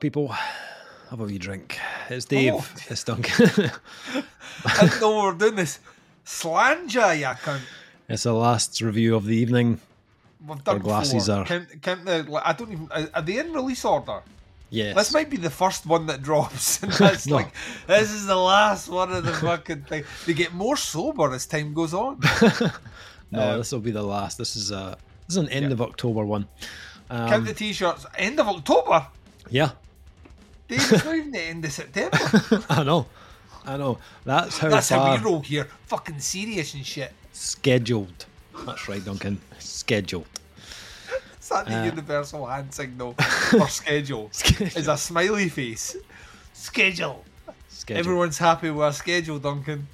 up, people? Have a wee drink. It's Dave. Oh. It's Duncan. I didn't know we were doing this. Slanger, you cunt. it's the last review of the evening. We've done Our glasses four. are- Count, count the, like, I don't even. Are they in release order? Yes. This might be the first one that drops. And that's No. like, this is the last one of the fucking thing. They get more sober as time goes on. no, um, this will be the last. This is a this is an end of October one. Count Um, the t-shirts. End of October. yeah, Dave, it's not even the end of September. I know. I know. That's how That's how we roll here. Fucking serious and shit. scheduled. That's right, Duncan. Scheduled. Is that the Uh, universal hand signal for schedule? Is a smiley face. Schedule. Schedule. Everyone's happy with our schedule, Duncan.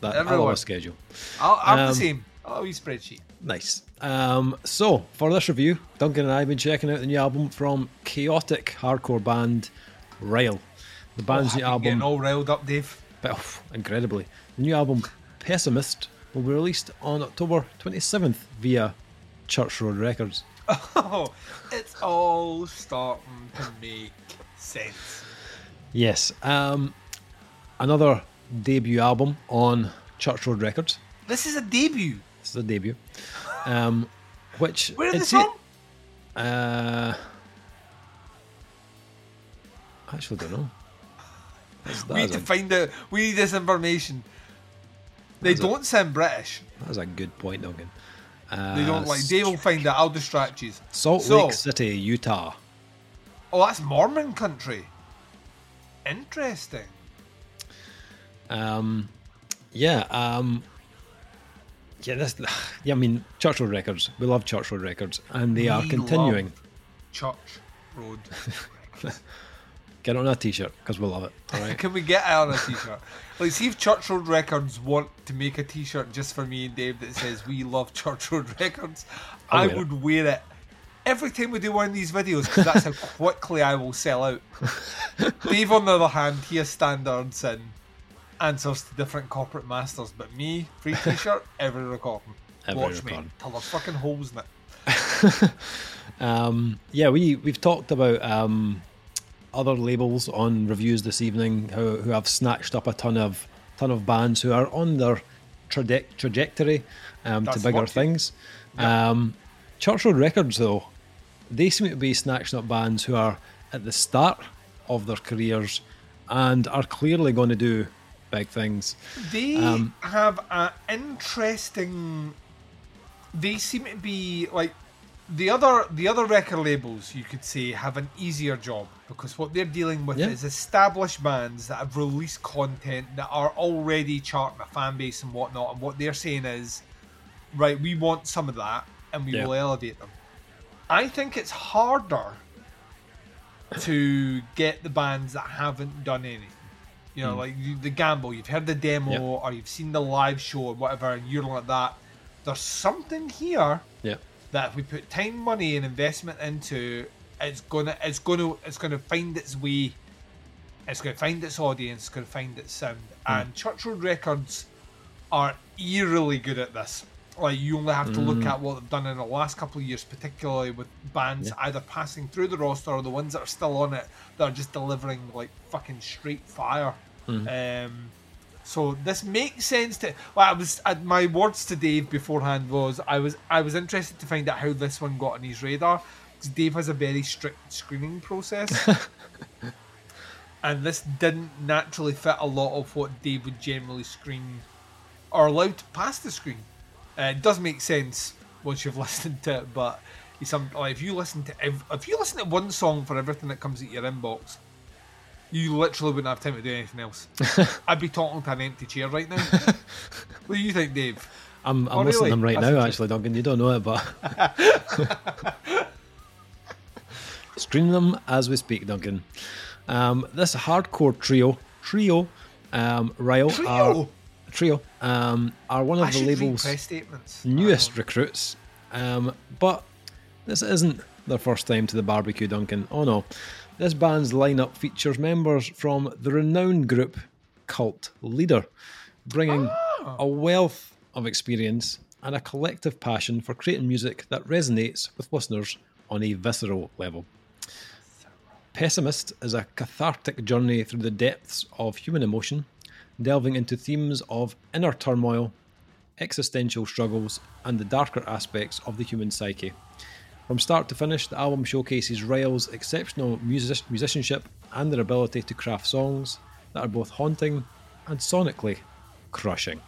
that, I love everyone. a schedule. I'll, I'm Um, the same. I'll use spreadsheet. Nice. Um, so, for this review, Duncan and I have been checking out the new album from chaotic hardcore band Rile. The band's Oh, new I've getting album, all riled up, Dave. but, oh, incredibly, the new album Pessimist will be released on October 27th via Church Road Records. Oh, it's all starting to make sense. Yes. Um, another debut album on Church Road Records. This is a debut. This is a debut. Um, which Where it's- from? Uh, I actually don't know. That's, that We need to a, find out. We need this information. They don't sound British. that is a good point, Duncan. Uh, They don't like. They will find out. I'll distract you. Salt So- Lake City, Utah. Oh, that's Mormon country. Interesting. Um, yeah. Um, yeah. This. Yeah. I mean, Church Road Records. We love Church Road Records, and they are continuing. Church Road. Get on a T-shirt because we love it. All right. Can we get it on a t-shirt? Like, see if Church Road Records want to make a t-shirt just for me and Dave that says "We love Church Road Records." I'll I wear it. would wear it every time we do one of these videos because that's how quickly I will sell out. Dave, on the other hand, he has standards and answers to different corporate masters, but me, free t-shirt every recording. Every Watch me till there's fucking holes in it. Um, yeah, we we've talked about um, other labels on reviews this evening who, who have snatched up a ton of ton of bands who are on their traje- trajectory um, to bigger things. Um, Church Road Records, though, they seem to be snatching up bands who are at the start of their careers and are clearly going to do big things. They Um, have an interesting. They seem to be like the other the other record labels. You could say have an easier job because what they're dealing with Yeah. is established bands that have released content that are already charting a fan base and whatnot. And what they're saying is, right, we want some of that, and we Yeah. will elevate them. I think it's harder to get the bands that haven't done anything. You know, hmm. like you, the gamble. You've heard the demo. Yeah. or you've seen the live show or whatever, and you're like that. There's something here. That if we put time, money, and investment into, it's gonna, it's gonna, it's gonna find its way. It's gonna find its audience. It's gonna find its sound. Hmm. And Church Road Records are eerily good at this. Like you only have to look Mm. at what they've done in the last couple of years, particularly with bands either passing through the roster or the ones that are still on it that are just delivering like fucking straight fire. Mm-hmm. Um, so this makes sense to. Well, I was uh, my words to Dave beforehand was I was I was interested to find out how this one got on his radar because Dave has a very strict screening process. And this didn't naturally fit a lot of what Dave would generally screen or allowed to pass the screen. Uh, it does make sense once you've listened to it, but you some like if you listen to ev- if you listen to one song for everything that comes at your inbox, you literally wouldn't have time to do anything else. I'd be talking to an empty chair right now. what do you think, Dave? I'm, I'm Oh, listening to really? them right That's now, actually, Duncan. You don't know it, but. Stream them as we speak, Duncan. Um, this hardcore trio, trio, um, Rile, Trio? are, trio, um, are one of I the label's newest recruits. Um, but this isn't their first time to the barbecue, Duncan. Oh no. This band's lineup features members from the renowned group Cult Leader, bringing ah. a wealth of experience and a collective passion for creating music that resonates with listeners on a visceral level. Pessimist is a cathartic journey through the depths of human emotion, delving into themes of inner turmoil, existential struggles, and the darker aspects of the human psyche. From start to finish, the album showcases Rile's exceptional music- musicianship and their ability to craft songs that are both haunting and sonically crushing.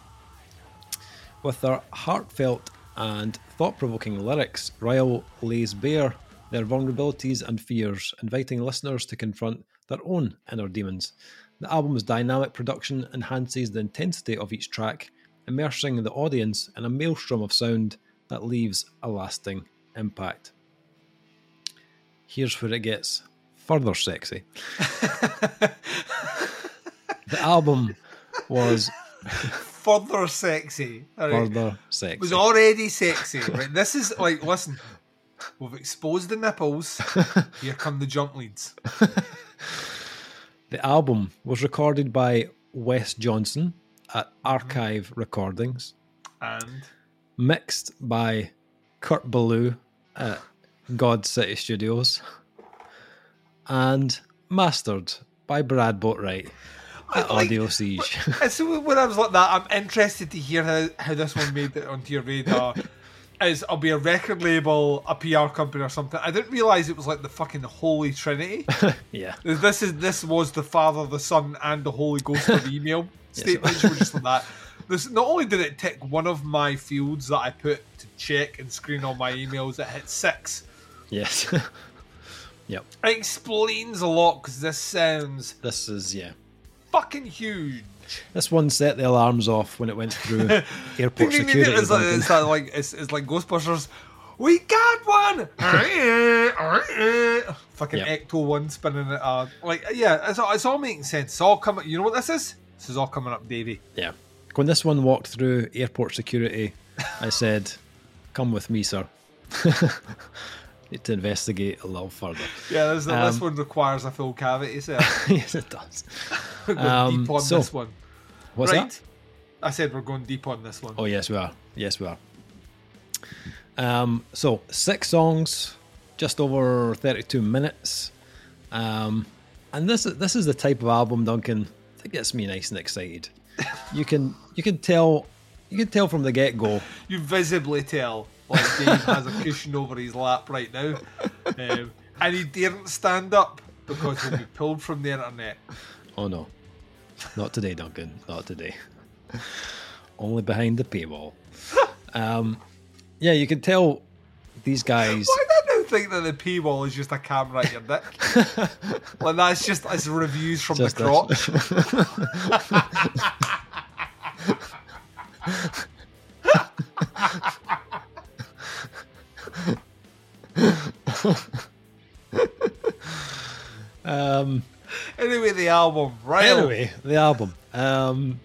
With their heartfelt and thought provoking lyrics, Rile lays bare their vulnerabilities and fears, inviting listeners to confront their own inner demons. The album's dynamic production enhances the intensity of each track, immersing the audience in a maelstrom of sound that leaves a lasting impact. Here's where it gets further sexy. the album was Further sexy. Right. further It was already sexy. Right. This is like listen. We've exposed the nipples. Here come the jump leads. The album was recorded by Wes Johnson at Archive Recordings, And mixed by Kurt Ballou at God City Studios, and mastered by Brad Boatwright at like- Audiosiege. So when I was like that, I'm interested to hear how, how this one made it onto your radar. Is I'll be a record label, a PR company, or something. I didn't realize it was like the fucking Holy Trinity. yeah. this is this was the Father, the Son, and the Holy Ghost of email statements. were just like that. This not only did it tick one of my fields that I put to check and screen all my emails, it hit six. Yes. yep. It explains a lot because this sounds This is, yeah. fucking huge. This one set the alarms off when it went through airport security. It's like, it's like, like it's, it's like Ghostbusters. We got one. Fucking Yep. Ecto one spinning it. Uh, like yeah, it's all, it's all making sense. It's all coming. You know what this is? This is all coming up, Davey. Yeah. When this one walked through airport security, I said, Come with me, sir. Need to investigate a little further. Yeah, this, this Um, one requires a full cavity sir. yes, it does. We're going Um, deep on so- this one. What's right? that? I said we're going deep on this one. Oh, yes, we are. Yes, we are. Um, so, six songs, just over 32 minutes. Um, and this, this is the type of album, Duncan, that gets me nice and excited. You can you can tell you can tell from the get go You visibly tell like Dave has a cushion over his lap right now, um, and he daren't stand up because he'll be pulled from the internet. Oh no. Not today, Duncan. Not today. Only behind the paywall. Um, yeah, you can tell these guys. Why do I now think that the P wall is just a camera at your dick? like that's just as reviews from Just the crotch. Um, Anyway, the album, right? anyway, the album. Um,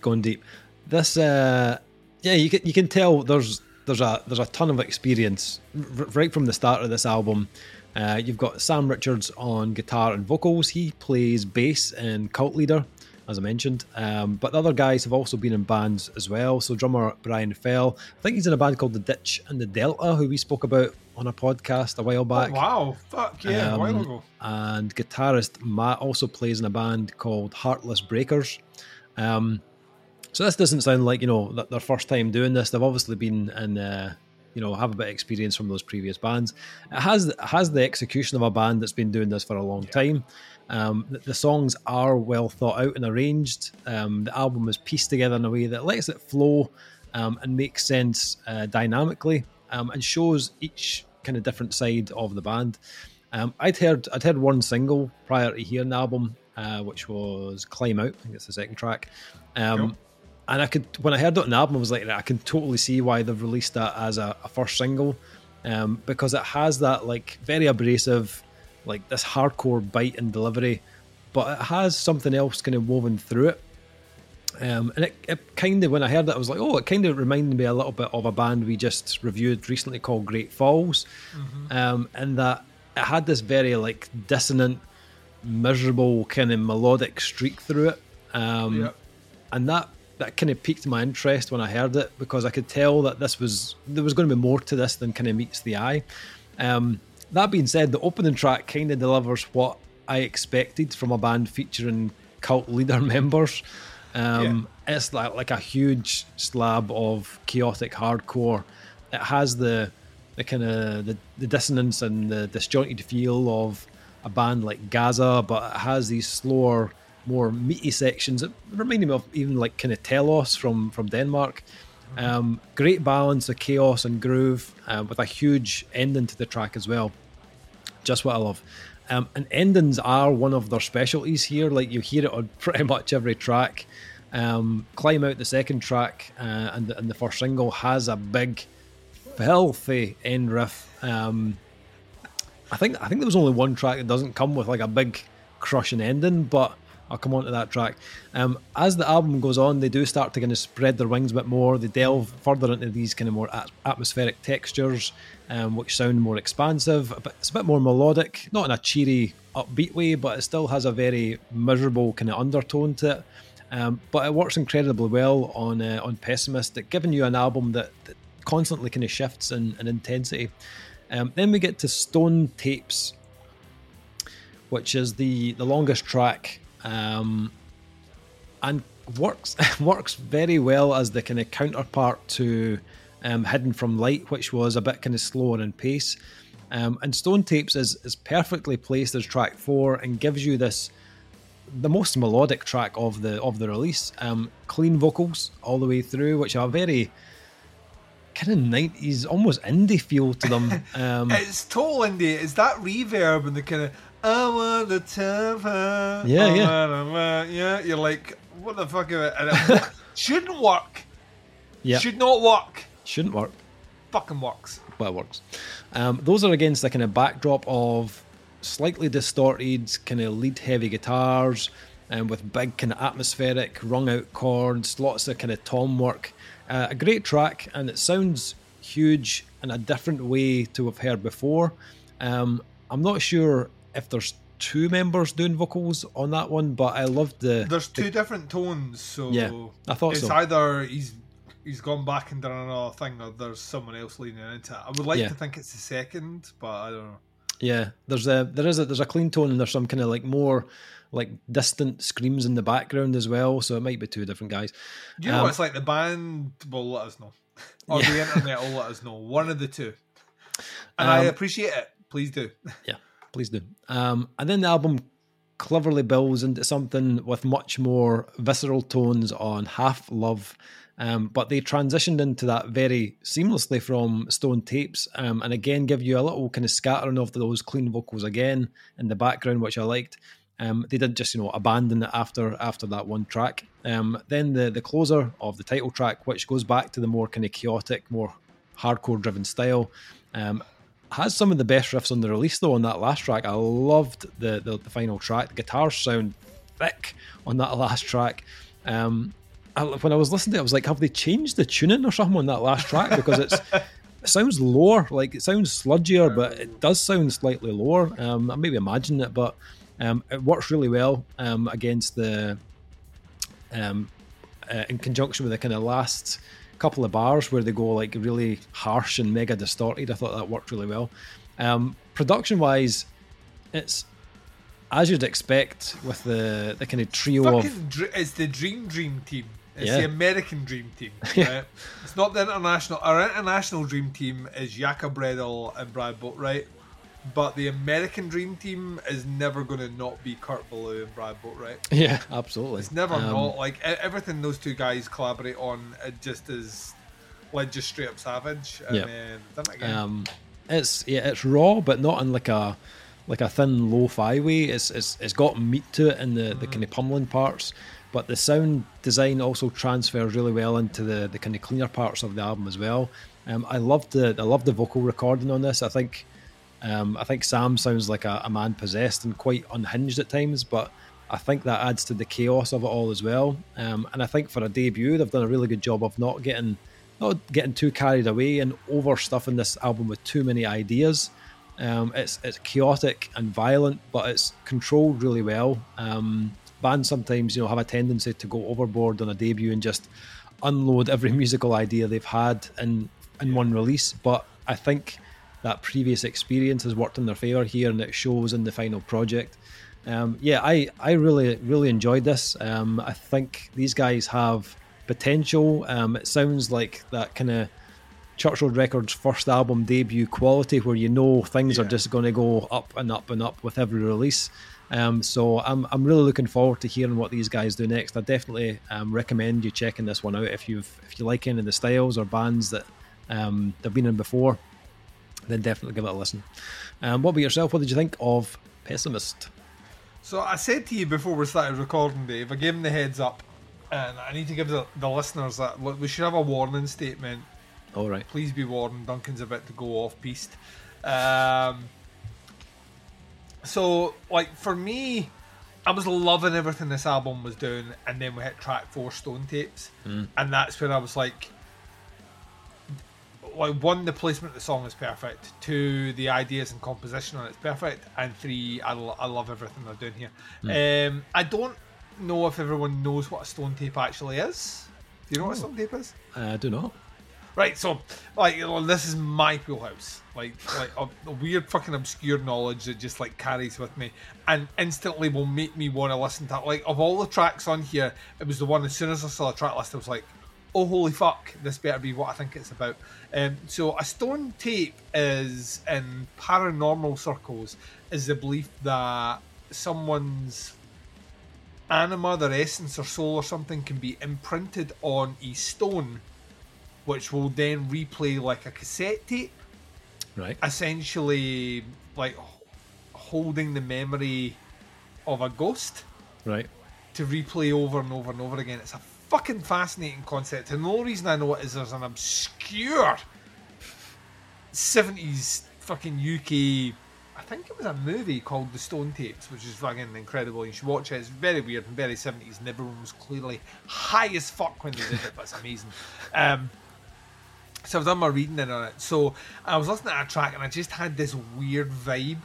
going deep. This, uh, yeah, you can you can tell there's there's a there's a ton of experience r- right from the start of this album. Uh, you've got Sam Richards on guitar and vocals. He plays bass in Cult Leader, as I mentioned. Um, but the other guys have also been in bands as well. So drummer Brian Fell, I think he's in a band called The Ditch and the Delta, who we spoke about on a podcast a while back. Wow, fuck yeah, a while Um, ago. and guitarist Matt also plays in a band called Heartless Breakers. Um, so this doesn't sound like you know their first time doing this. They've obviously been in, uh, you know, have a bit of experience from those previous bands. It has has the execution of a band that's been doing this for a long time. Um, the, the songs are well thought out and arranged. Um, the album is pieced together in a way that lets it flow um, and makes sense uh, dynamically um, and shows each kind of different side of the band. Um, I'd heard I'd heard one single prior to hearing the album, uh, which was "Climb Out." I think it's the second track. Um, Cool. And I could when I heard it on the album, I was like, I can totally see why they've released that as a, a first single, um, because it has that like very abrasive, like this hardcore bite and delivery, but it has something else kind of woven through it. Um, and it, it kind of, when I heard that, I was like, oh, it kind of reminded me a little bit of a band we just reviewed recently called Great Falls. Um, and that it had this very like dissonant, miserable kind of melodic streak through it. Um. And that, that kind of piqued my interest when I heard it because I could tell that this was, there was going to be more to this than kind of meets the eye. Um, that being said, the opening track kind of delivers what I expected from a band featuring cult leader members. Um, yeah. It's like, like a huge slab of chaotic hardcore. It has the the kind of the, the dissonance and the disjointed feel of a band like Gaza, but it has these slower, more meaty sections that remind me of even like kind of Telos from from Denmark. Um, great balance of chaos and groove uh, with a huge ending to the track as well. Just what I love. Um, and endings are one of their specialties here. Like you hear it on pretty much every track. Um, Climb Out, the second track, uh, and, and the first single has a big, filthy end riff. Um, I think I think there was only one track that doesn't come with like a big crushing ending, but I'll come on to that track. Um, as the album goes on, they do start to kind of spread their wings a bit more. They delve further into these kind of more atmospheric textures, um, which sound more expansive. But it's a bit more melodic, not in a cheery, upbeat way, but it still has a very miserable kind of undertone to it. Um, but it works incredibly well on uh, on Pessimistic, giving you an album that, that constantly kind of shifts in, in intensity. Um, then we get to Stone Tapes, which is the the longest track um, and works works very well as the kind of counterpart to um, Hidden from Light, which was a bit kind of slower in pace. Um, and Stone Tapes is is perfectly placed as track four and gives you this the most melodic track of the of the release. Um, clean vocals all the way through, which are very kind of nineties, almost indie feel to them. Um, it's total indie. Is that reverb and the kind of I want to tell her. Yeah, yeah. Yeah, you're like, what the fuck is it? And it shouldn't work. Yeah. Should not work. Shouldn't work. Fucking works. But it works. Um, those are against the kind of backdrop of slightly distorted, kind of lead heavy guitars, and um, with big kind of atmospheric, rung out chords, lots of kind of tom work. Uh, a great track, and it sounds huge in a different way to have heard before. Um, I'm not sure if there's two members doing vocals on that one, but I loved the. There's two the, different tones, so yeah, I thought it's so. either he's he's gone back and done another thing, or there's someone else leaning into it. I would like yeah. to think it's the second, but I don't know. Yeah, there's a there is a there's a clean tone and there's some kind of like more like distant screams in the background as well, so it might be two different guys. You know, um, it's like the band will let us know, or yeah. the internet will let us know. One of the two, and um, I appreciate it. Please do. Yeah please do. Um, and then the album cleverly builds into something with much more visceral tones on Half Love. Um, but they transitioned into that very seamlessly from Stone Tapes, um, and again give you a little kind of scattering of those clean vocals again in the background, which I liked. Um, they didn't just you know abandon it after after that one track. Um, then the the closer of the title track, which goes back to the more kind of chaotic, more hardcore driven style. Um, has some of the best riffs on the release though on that last track. I loved the the, the final track. The guitars sound thick on that last track. Um, I, when I was listening to it, I was like, have they changed the tuning or something on that last track? Because it's it sounds lower, like it sounds sludgier, but it does sound slightly lower. Um, I maybe imagine it, but um, it works really well um, against the um, uh, in conjunction with the kind of last couple of bars where they go like really harsh and mega distorted. I thought that worked really well. Um, production wise, it's as you'd expect with the the kind of trio of. Dr- it's the Dream Dream team. It's yeah. the American Dream Team. Right? it's not the international. Our international Dream Team is Jacob Bredahl and Brad Boatwright. But the American Dream Team is never going to not be Kurt Ballou and Brad Boatwright. Yeah, absolutely. It's never um, not. Like everything those two guys collaborate on, it just is like just straight up savage. And yeah. then done again. Um, it's yeah, it's raw, but not in like a like a thin lo-fi way. It's it's it's got meat to it in the mm-hmm. the kind of pummeling parts. But the sound design also transfers really well into the, the kind of cleaner parts of the album as well. Um, I loved the I love the vocal recording on this. I think um, I think Sam sounds like a, a, man possessed and quite unhinged at times, but I think that adds to the chaos of it all as well. Um, and I think for a debut, they've done a really good job of not getting not getting too carried away and overstuffing this album with too many ideas. Um, it's it's chaotic and violent, but it's controlled really well. Um, bands sometimes you know have a tendency to go overboard on a debut and just unload every musical idea they've had in in one release, but I think that previous experience has worked in their favor here, and it shows in the final project. Um, yeah, I, I really really enjoyed this. Um, I think these guys have potential. Um, it sounds like that kind of Church Road Records first album debut quality, where you know things Yeah. are just going to go up and up and up with every release. Um, so I'm I'm really looking forward to hearing what these guys do next. I definitely um, recommend you checking this one out if you've if you like any of the styles or bands that um, they've been in before. Then definitely give it a listen. Um, what about yourself? What did you think of Pessimist? So I said to you before we started recording, Dave. I gave him the heads up, and I need to give the, the listeners that look, we should have a warning statement. All right. Please be warned, Duncan's about to go off piste. Um, so, like for me, I was loving everything this album was doing, and then we hit track four, Stone Tapes, and that's when I was like, like one, the placement of the song is perfect. Two, the ideas and composition on it's perfect, and three, I, lo- I love everything they're doing here. Um, I don't know if everyone knows what a stone tape actually is. Do you know what a stone tape is? I do not. Right, so like you know, this is my wheelhouse, like like a, a weird fucking obscure knowledge that just like carries with me, and instantly will make me want to listen to. it. Like of all the tracks on here, it was the one as soon as I saw the track list, I was like, oh holy fuck, this better be what I think it's about. Um, so a stone tape is in paranormal circles is the belief that someone's anima, their essence or soul or something can be imprinted on a stone which will then replay like a cassette tape, Right. essentially like holding the memory of a ghost Right. to replay over and over and over again. It's a fucking fascinating concept, and the only reason I know it is there's an obscure 70s fucking UK. I think it was a movie called The Stone Tapes, which is fucking incredible. You should watch it. It's very weird and very 70s, and everyone was clearly high as fuck when they did it, but it's amazing. Um, so I've done my reading in on it. So I was listening to a track, and I just had this weird vibe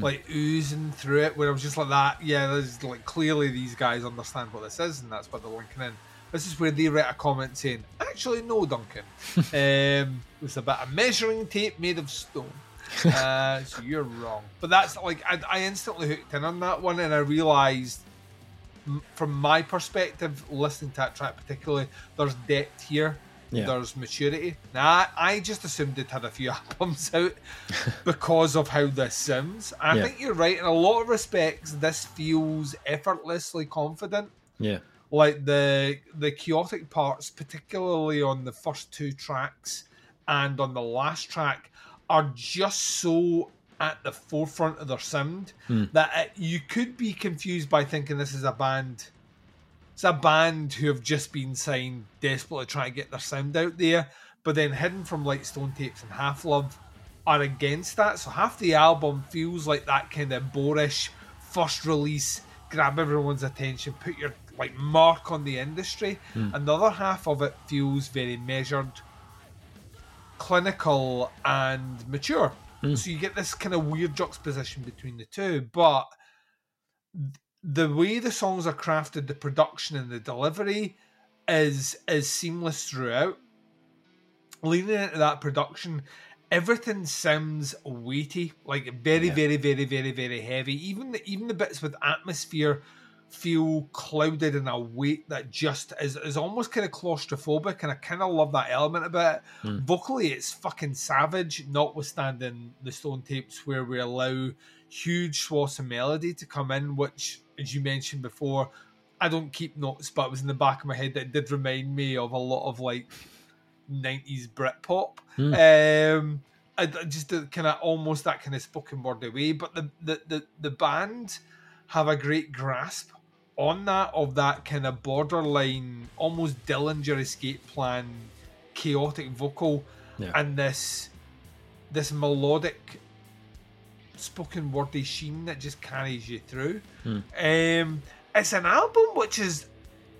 like oozing through it where I was just like that. Yeah, there's like clearly these guys understand what this is, and that's what they're linking in. This is where they write a comment saying, "Actually, no, Duncan. um, it's about a measuring tape made of stone." uh, so you're wrong. But that's like I, I instantly hooked in on that one, and I realised, from my perspective, listening to that track particularly, there's depth here. Yeah. There's maturity. Nah, I just assumed it had a few albums out because of how this sounds. I Yeah. think you're right. In a lot of respects, this feels effortlessly confident Yeah. like the the chaotic parts, particularly on the first two tracks and on the last track, are just so at the forefront of their sound hmm. that it, you could be confused by thinking this is a band. It's a band who have just been signed, desperately trying to get their sound out there, but then hidden from like Stone Tapes and Half Love are against that. So half the album feels like that kind of boorish first release, grab everyone's attention, put your like mark on the industry, hmm. and the other half of it feels very measured, clinical, and mature. Hmm. So you get this kind of weird juxtaposition between the two, but the way the songs are crafted, the production and the delivery is is seamless throughout. Leaning into that production, everything sounds weighty, like very, Yeah. very, very, very, very heavy. Even the even the bits with atmosphere feel clouded in a weight that just is, is almost kind of claustrophobic, and I kind of love that element about it. Hmm. Vocally, it's fucking savage, notwithstanding the Stone Tapes, where we allow huge swaths of melody to come in, which, as you mentioned before, I don't keep notes, but it was in the back of my head that it did remind me of a lot of like 90s Britpop. Um, I, I just kind of almost that kind of spoken word away, but the, the, the, the band have a great grasp on that of that kind of borderline, almost Dillinger escape plan, chaotic vocal, Yeah. and this this melodic spoken wordy sheen that just carries you through. Um, it's an album which is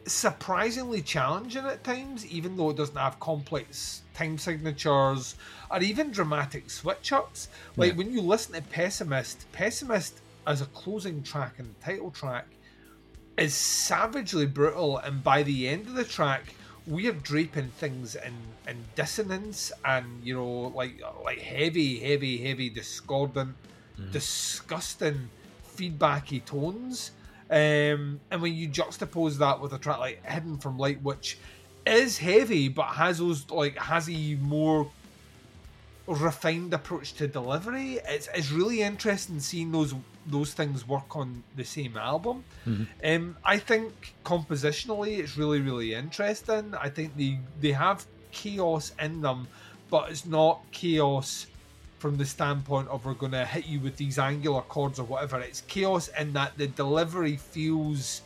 surprisingly challenging at times, even though it doesn't have complex time signatures or even dramatic switch ups. Like Yeah. when you listen to Pessimist, Pessimist as a closing track and title track is savagely brutal, and by the end of the track, we are draping things in in dissonance and you know like like heavy, heavy, heavy, discordant, disgusting, feedbacky tones. Um, and when you juxtapose that with a track like Hidden from Light, which is heavy but has those like has a more refined approach to delivery. It's, it's really interesting seeing those those things work on the same album. Um, I think compositionally it's really really interesting. I think they they have chaos in them, but it's not chaos from the standpoint of we're going to hit you with these angular chords or whatever. It's chaos in that the delivery feels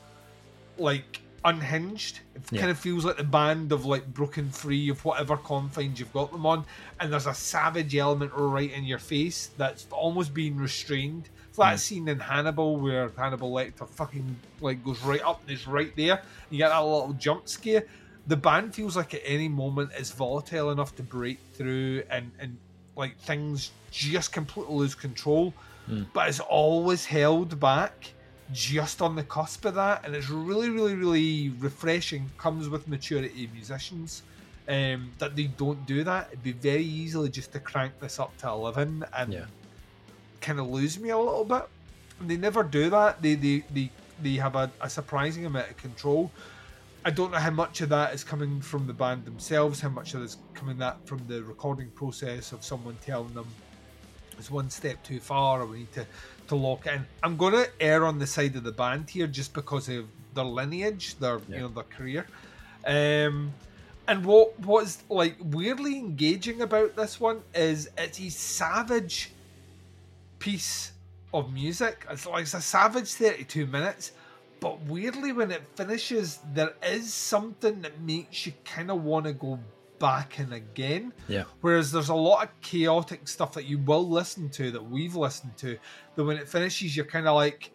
like unhinged. It Yeah. kind of feels like the band of like broken free of whatever confines you've got them on, and there's a savage element right in your face that's almost being restrained. It's that mm. scene in Hannibal where Hannibal Lecter fucking like goes right up and is right there. You get that little jump scare. The band feels like at any moment is volatile enough to break through and and like things just completely lose control, but it's always held back just on the cusp of that, and it's really, really, really refreshing. Comes with maturity musicians um, that they don't do that. It'd be very easily just to crank this up to eleven and Yeah. kind of lose me a little bit. And they never do that. They they they, they have a, a surprising amount of control. I don't know how much of that is coming from the band themselves, how much of it is coming that from the recording process of someone telling them it's one step too far or we need to, to lock it in. I'm gonna err on the side of the band here just because of their lineage, their Yeah. you know, their career. Um and what what's like weirdly engaging about this one is it's a savage piece of music. It's like it's a savage 32 minutes, but weirdly when it finishes, there is something that makes you kind of want to go back in again. Yeah. Whereas there's a lot of chaotic stuff that you will listen to that we've listened to, that when it finishes, you're kind of like,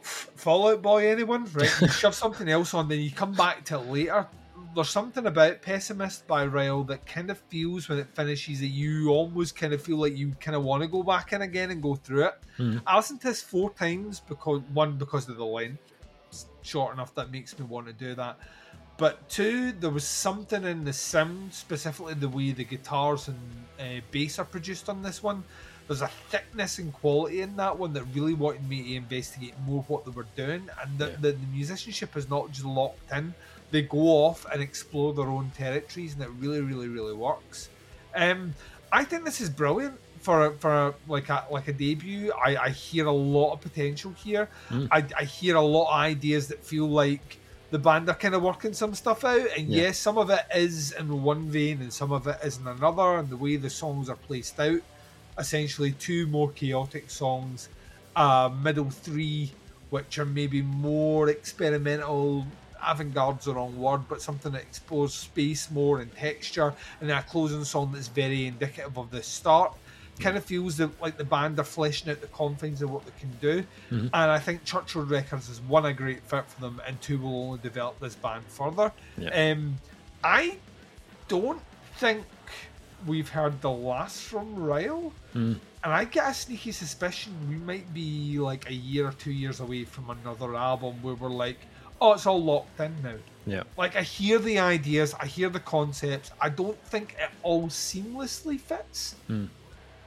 Fallout Boy, anyone? Right? You shove something else on, then you come back to it later. There's something about Pessimist by Rile that kind of feels when it finishes that you almost kind of feel like you kind of want to go back in again and go through it. I listened to this four times because one, because of the length. It's short enough that makes me want to do that. But two, there was something in the sound, specifically the way the guitars and uh, bass are produced on this one. There's a thickness and quality in that one that really wanted me to investigate more what they were doing, and the, Yeah. the, the musicianship is not just locked in. They go off and explore their own territories, and it really, really, really works. Um, I think this is brilliant for a, for like a like a debut. I, I hear a lot of potential here. I, I hear a lot of ideas that feel like the band are kind of working some stuff out. And Yeah. yes, some of it is in one vein, and some of it is in another. And the way the songs are placed out, essentially two more chaotic songs, a middle three, which are maybe more experimental. Avant-garde's the wrong word, but something that explores space more and texture, and a closing song that's very indicative of the start. Kind of feels that, like the band are fleshing out the confines of what they can do, and I think Church Road Records is one a great fit for them, and two will only develop this band further. Yeah. Um, I don't think we've heard the last from Rile. Hmm. And I get a sneaky suspicion we might be like a year or two years away from another album where we're like, oh, it's all locked in now. Yeah. Like, I hear the ideas, I hear the concepts. I don't think it all seamlessly fits, hmm.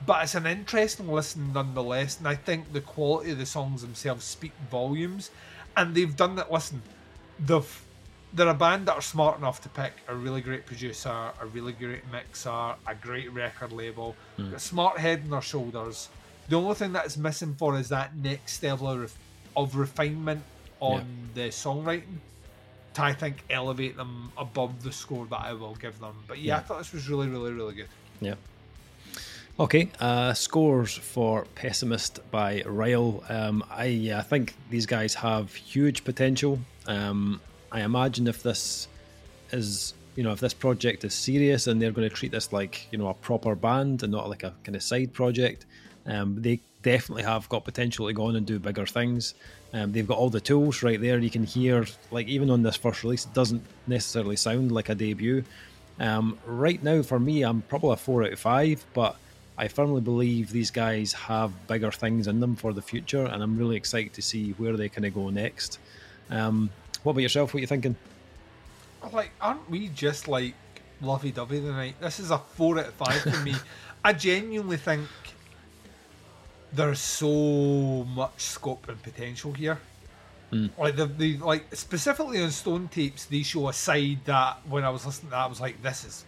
but it's an interesting listen nonetheless. And I think the quality of the songs themselves speak volumes. And they've done that. Listen, they've they're a band that are smart enough to pick a really great producer, a really great mixer, a great record label, hmm. a smart head on their shoulders. The only thing that's missing for is that next level of, of refinement on the songwriting to, I think, elevate them above the score that I will give them. But yeah, I thought this was really, really, really good. Yeah. Okay, uh, scores for Pessimist by Rile. Um, I uh, think these guys have huge potential. Um, I imagine if this is, you know, if this project is serious and they're going to treat this like, you know, a proper band and not like a kind of side project, um, they definitely have got potential to go on and do bigger things. Um, they've got all the tools right there. You can hear, like, even on this first release, it doesn't necessarily sound like a debut. Um, right now, for me, I'm probably a four out of five, but I firmly believe these guys have bigger things in them for the future, and I'm really excited to see where they kind of go next. Um, what about yourself? What are you thinking? like, aren't we just like lovey dovey tonight? This is a four out of five for me. I genuinely think there's so much scope and potential here. Hmm. Like the, the like specifically on Stone Tapes, they show a side that when I was listening to that, I was like, this is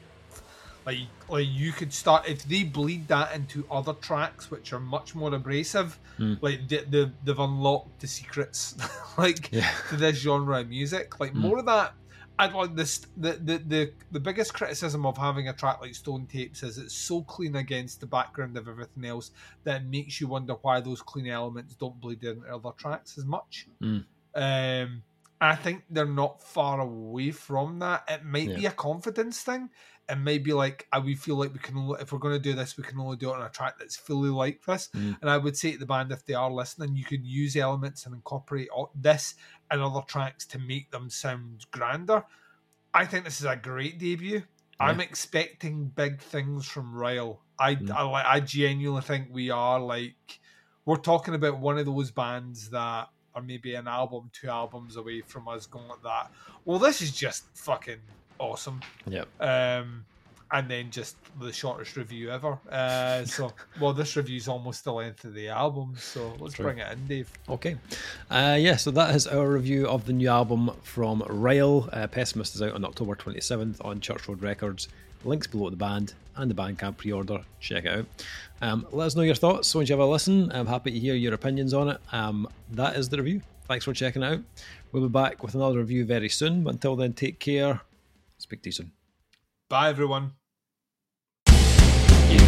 like like you could start if they bleed that into other tracks which are much more abrasive. Hmm. Like the, the they've unlocked the secrets like Yeah. to this genre of music. Like hmm. more of that. I'd like this. The, the the the biggest criticism of having a track like Stone Tapes is it's so clean against the background of everything else that it makes you wonder why those clean elements don't bleed into other tracks as much. Um, I think they're not far away from that. It might be a confidence thing. It maybe like uh, we feel like we can only if we're going to do this, we can only do it on a track that's fully like this. Mm. And I would say to the band, if they are listening, you can use elements and incorporate all- this and other tracks to make them sound grander. I think this is a great debut. I'm expecting big things from Rile. I, Mm. I like. I genuinely think we are like we're talking about one of those bands that are maybe an album, two albums away from us going like that. Well, this is just fucking awesome. Yeah. Um, and then just the shortest review ever. Uh, so, well, this review's almost the length of the album. So let's True. bring it in, Dave. Okay. Uh, yeah, so that is our review of the new album from Rile. Uh, Pessimist is out on October 27th on Church Road Records. Links below the band and the Bandcamp pre order. Check out. Um, let us know your thoughts once you have a listen. I'm happy to hear your opinions on it. Um, that is the review. Thanks for checking out. We'll be back with another review very soon. But until then, take care. Speak to you soon. Bye, everyone. You